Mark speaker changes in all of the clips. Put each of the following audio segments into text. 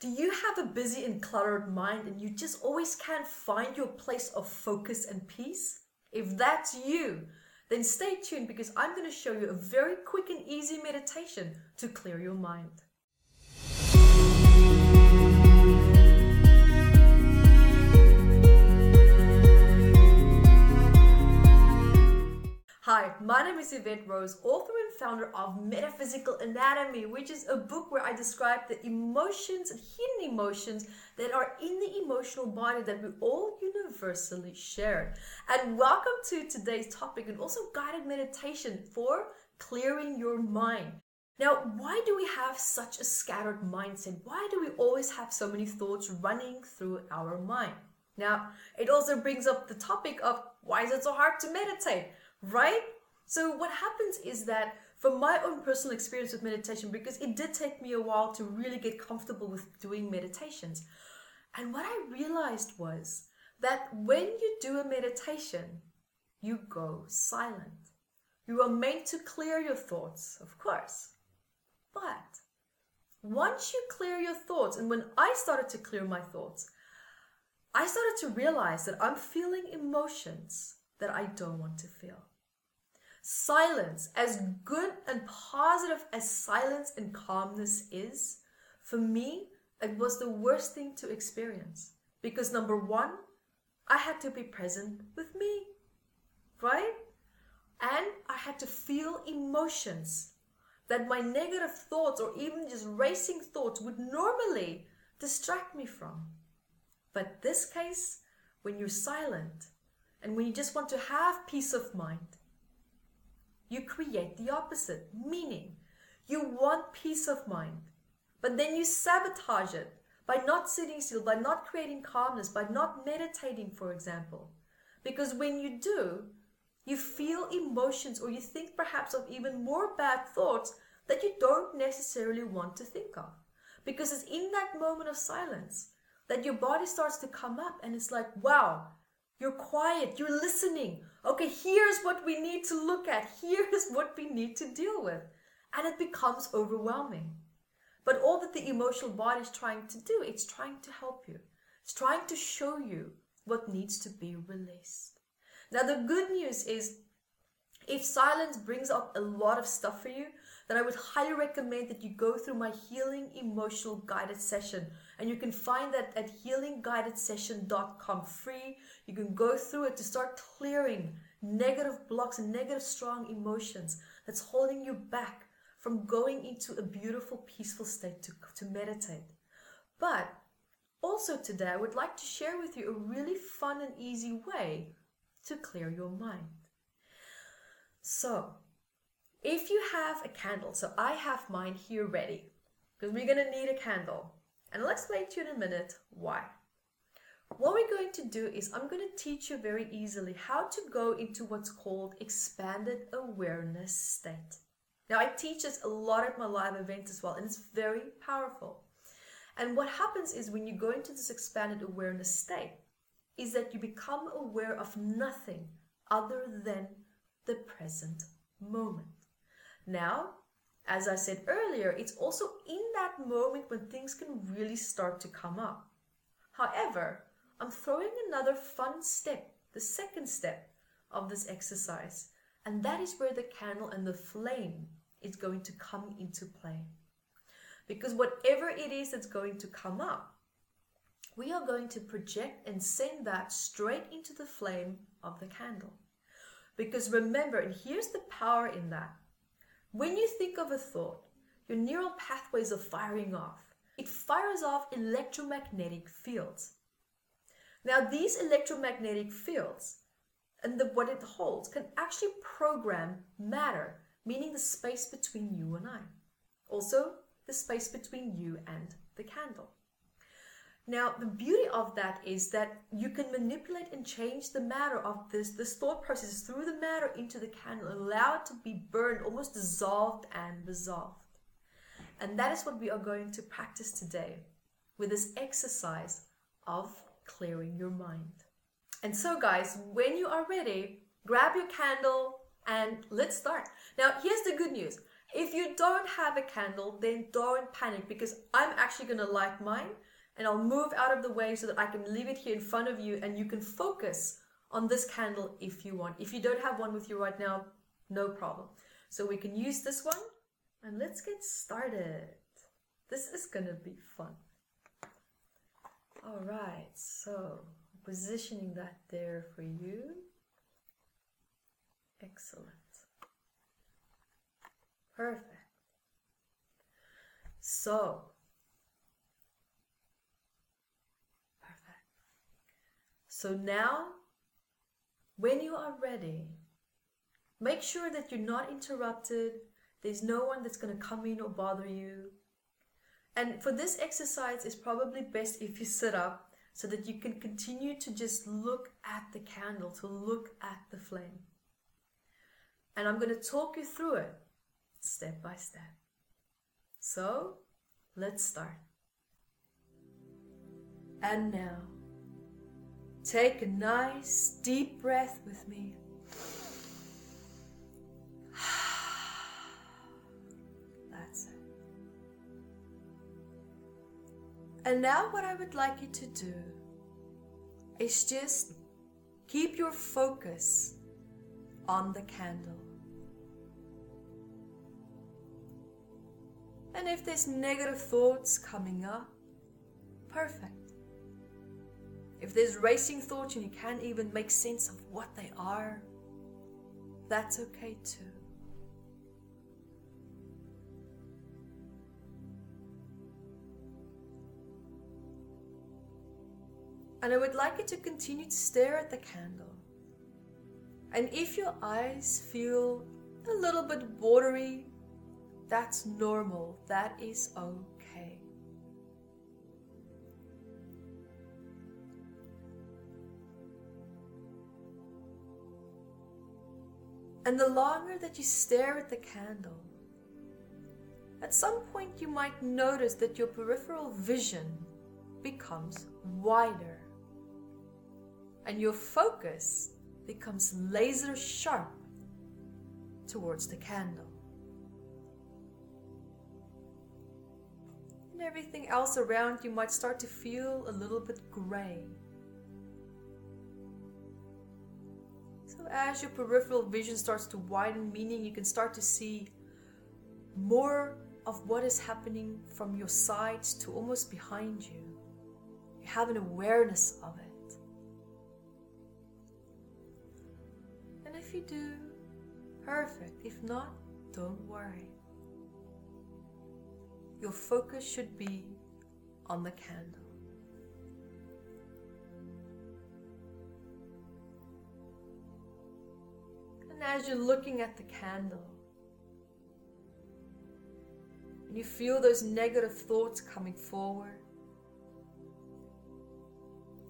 Speaker 1: Do you have a busy and cluttered mind and you just always can't find your place of focus and peace? If that's you, then stay tuned because I'm going to show you a very quick and easy meditation to clear your mind. Hi, my name is Yvette Rose, author and founder of Metaphysical Anatomy, which is a book where I describe the emotions and hidden emotions that are in the emotional body that we all universally share. And welcome to today's topic and also guided meditation for clearing your mind. Now, why do we have such a scattered mindset? Why do we always have so many thoughts running through our mind? Now, it also brings up the topic of why is it so hard to meditate? right? So what happens is that from my own personal experience with meditation, because it did take me a while to really get comfortable with doing meditations, and what I realized was that when you do a meditation, you go silent. You are meant to clear your thoughts, of course. But once you clear your thoughts, and when I started to clear my thoughts, I started to realize that I'm feeling emotions that I don't want to feel. Silence, as good and positive as silence and calmness is, for me, it was the worst thing to experience. Because number one, I had to be present with me, right? And I had to feel emotions that my negative thoughts or even just racing thoughts would normally distract me from. But this case, when you're silent and when you just want to have peace of mind, you create the opposite, meaning you want peace of mind, but then you sabotage it by not sitting still, by not creating calmness, by not meditating, for example. Because when you do, you feel emotions or you think perhaps of even more bad thoughts that you don't necessarily want to think of. Because it's in that moment of silence that your body starts to come up and it's like, wow, you're quiet, you're listening. Okay, here's what we need to look at, here's what we need to deal with. And it becomes overwhelming. But all that the emotional body is trying to do, it's trying to help you. It's trying to show you what needs to be released. Now, the good news is if silence brings up a lot of stuff for you, then I would highly recommend that you go through my healing emotional guided session. And you can find that at healingguidedsession.com free. You can go through it to start clearing negative blocks and negative strong emotions that's holding you back from going into a beautiful, peaceful state to, to meditate. But also today, I would like to share with you a really fun and easy way to clear your mind. So, if you have a candle, so I have mine here ready, because we're going to need a candle. And I'll explain to you in a minute why. What we're going to do is I'm going to teach you very easily how to go into what's called expanded awareness state. Now, I teach this a lot at my live events as well, and it's very powerful. And what happens is when you go into this expanded awareness state, is that you become aware of nothing other than the present moment. Now, as I said earlier, it's also in that moment when things can really start to come up. However, I'm throwing another fun step, the second step of this exercise, and that is where the candle and the flame is going to come into play. Because whatever it is that's going to come up, we are going to project and send that straight into the flame of the candle. Because remember, and here's the power in that when you think of a thought, your neural pathways are firing off. It fires off electromagnetic fields. Now, these electromagnetic fields and the, what it holds can actually program matter, meaning the space between you and I. Also, the space between you and the candle. Now, the beauty of that is that you can manipulate and change the matter of this, this thought process through the matter into the candle, allow it to be burned, almost dissolved and resolved. And that is what we are going to practice today with this exercise of clearing your mind. And so, guys, when you are ready, grab your candle and let's start. Now, here's the good news If you don't have a candle, then don't panic because I'm actually going to light mine and I'll move out of the way so that I can leave it here in front of you and you can focus on this candle if you want. If you don't have one with you right now, no problem. So we can use this one and let's get started. This is to be fun. All right, so positioning that there for you. Excellent. Perfect. So, perfect. So now, when you are ready, make sure that you're not interrupted. There's no one that's going to come in or bother you. And for this exercise, it's probably best if you sit up so that you can continue to just look at the candle, to look at the flame. And I'm going to talk you through it step by step. So, let's start. And now, take a nice deep breath with me. That's it. And now, what I would like you to do is just keep your focus on the candle. And if there's negative thoughts coming up, perfect. If there's racing thoughts and you can't even make sense of what they are, that's okay too. And I would like you to continue to stare at the candle. And if your eyes feel a little bit watery, that's normal. That is okay. And the longer that you stare at the candle, at some point you might notice that your peripheral vision becomes wider and your focus becomes laser sharp towards the candle. And everything else around you might start to feel a little bit gray. As your peripheral vision starts to widen, meaning you can start to see more of what is happening from your sides to almost behind you, you have an awareness of it. And if you do, perfect. If not, don't worry. Your focus should be on the candle. As you're looking at the candle, and you feel those negative thoughts coming forward,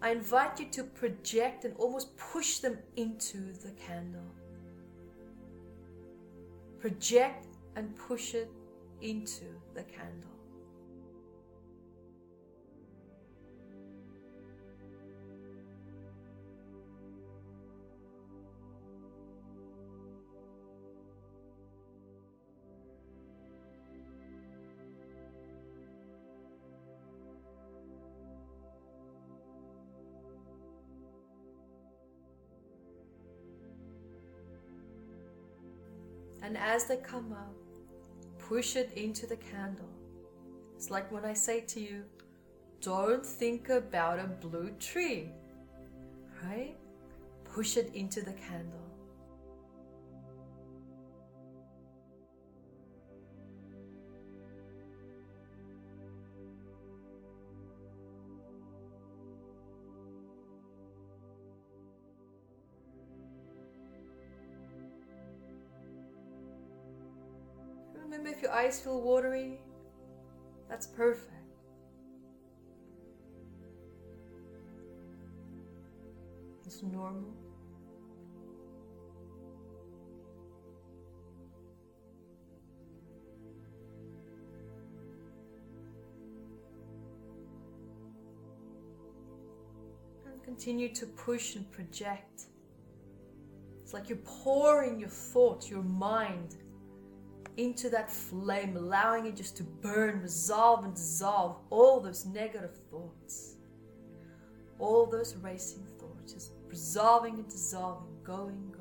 Speaker 1: I invite you to project and almost push them into the candle. Project and push it into the candle. And as they come up, push it into the candle. It's like when I say to you, don't think about a blue tree, right? Push it into the candle. Remember if your eyes feel watery, that's perfect. It's normal. And continue to push and project. It's like you're pouring your thoughts, your mind into that flame, allowing it just to burn, resolve, and dissolve all those negative thoughts, all those racing thoughts, just resolving and dissolving, going,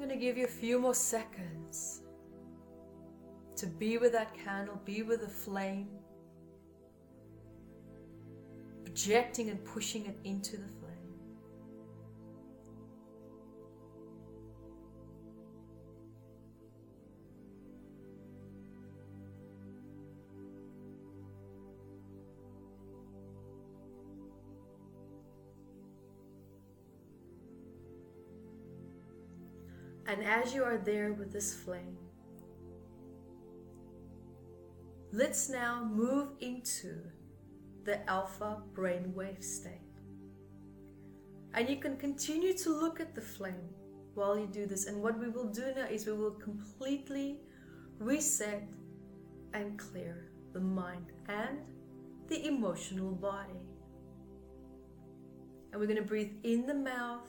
Speaker 1: going, going to give you a few more seconds to be with that candle, be with the flame, projecting and pushing it into the flame. And as you are there with this flame, let's now move into the alpha brainwave state. And you can continue to look at the flame while you do this. And what we will do now is we will completely reset and clear the mind and the emotional body. And we're going to breathe in the mouth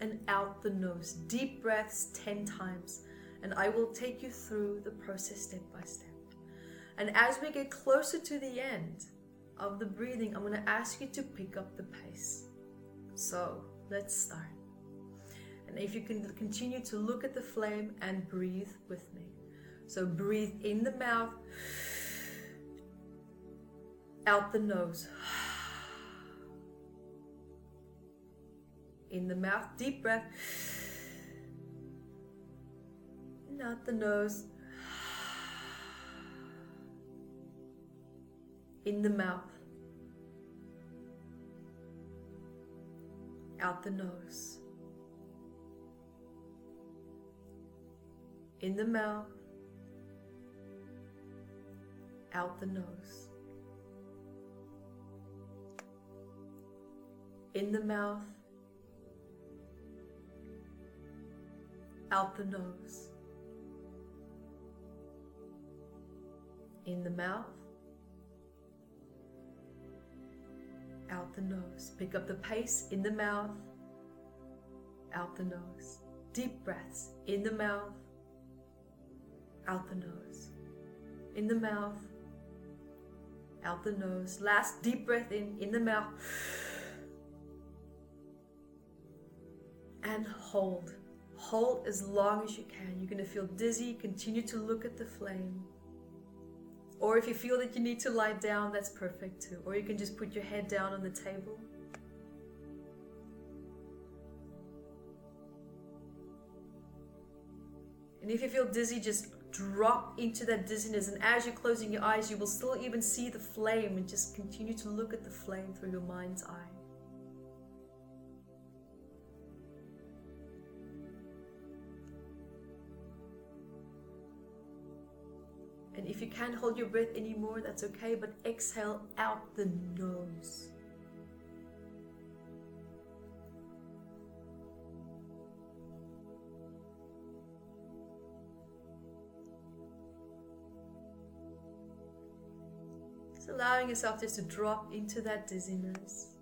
Speaker 1: and out the nose. Deep breaths 10 times. And I will take you through the process step by step. And as we get closer to the end of the breathing, I'm going to ask you to pick up the pace. So let's start. And if you can continue to look at the flame and breathe with me. So breathe in the mouth, out the nose. In the mouth, deep breath. And out the nose. In the mouth. Out the nose. In the mouth. Out the nose. In the mouth out the nose, in the mouth, out the nose. Pick up the pace in the mouth, out the nose. Deep breaths in the mouth, out the nose. In the mouth, out the nose. Last deep breath in, in the mouth. And hold. Hold as long as you can. You're going to feel dizzy. Continue to look at the flame. Or if you feel that you need to lie down, that's perfect too. Or you can just put your head down on the table. And if you feel dizzy, just drop into that dizziness. And as you're closing your eyes, you will still even see the flame and just continue to look at the flame through your mind's eye. And if you can't hold your breath anymore, that's okay, but exhale out the nose. Allowing yourself just to drop into that dizziness.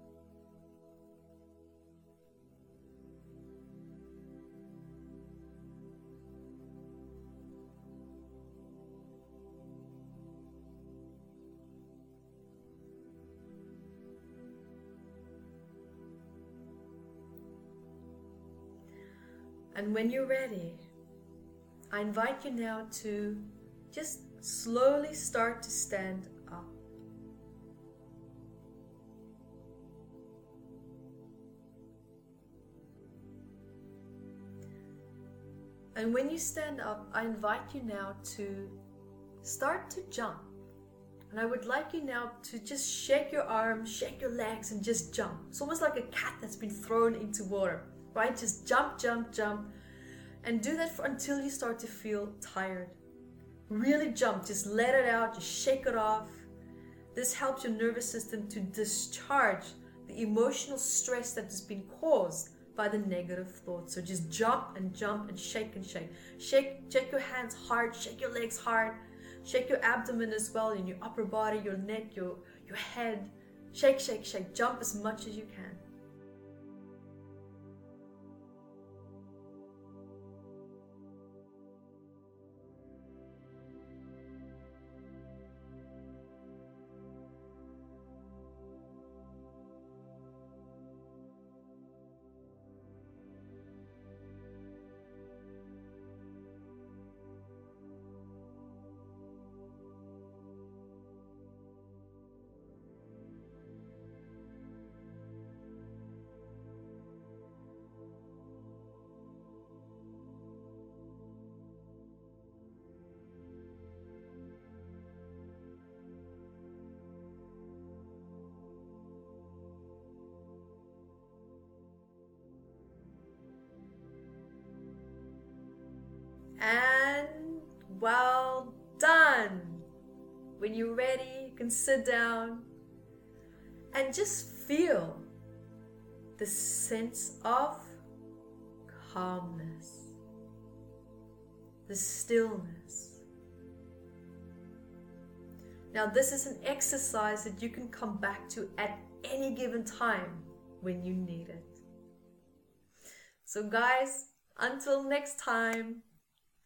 Speaker 1: And when you're ready, I invite you now to just slowly start to stand up. And when you stand up, I invite you now to start to jump. And I would like you now to just shake your arms, shake your legs, and just jump. It's almost like a cat that's been thrown into water right? Just jump, jump, jump. And do that for, until you start to feel tired. Really jump, just let it out, just shake it off. This helps your nervous system to discharge the emotional stress that has been caused by the negative thoughts. So just jump and jump and shake and shake. Shake, shake your hands hard, shake your legs hard, shake your abdomen as well, in your upper body, your neck, your, your head. Shake, shake, shake. Jump as much as you can. And well done. When you're ready, you can sit down and just feel the sense of calmness, the stillness. Now, this is an exercise that you can come back to at any given time when you need it. So, guys, until next time,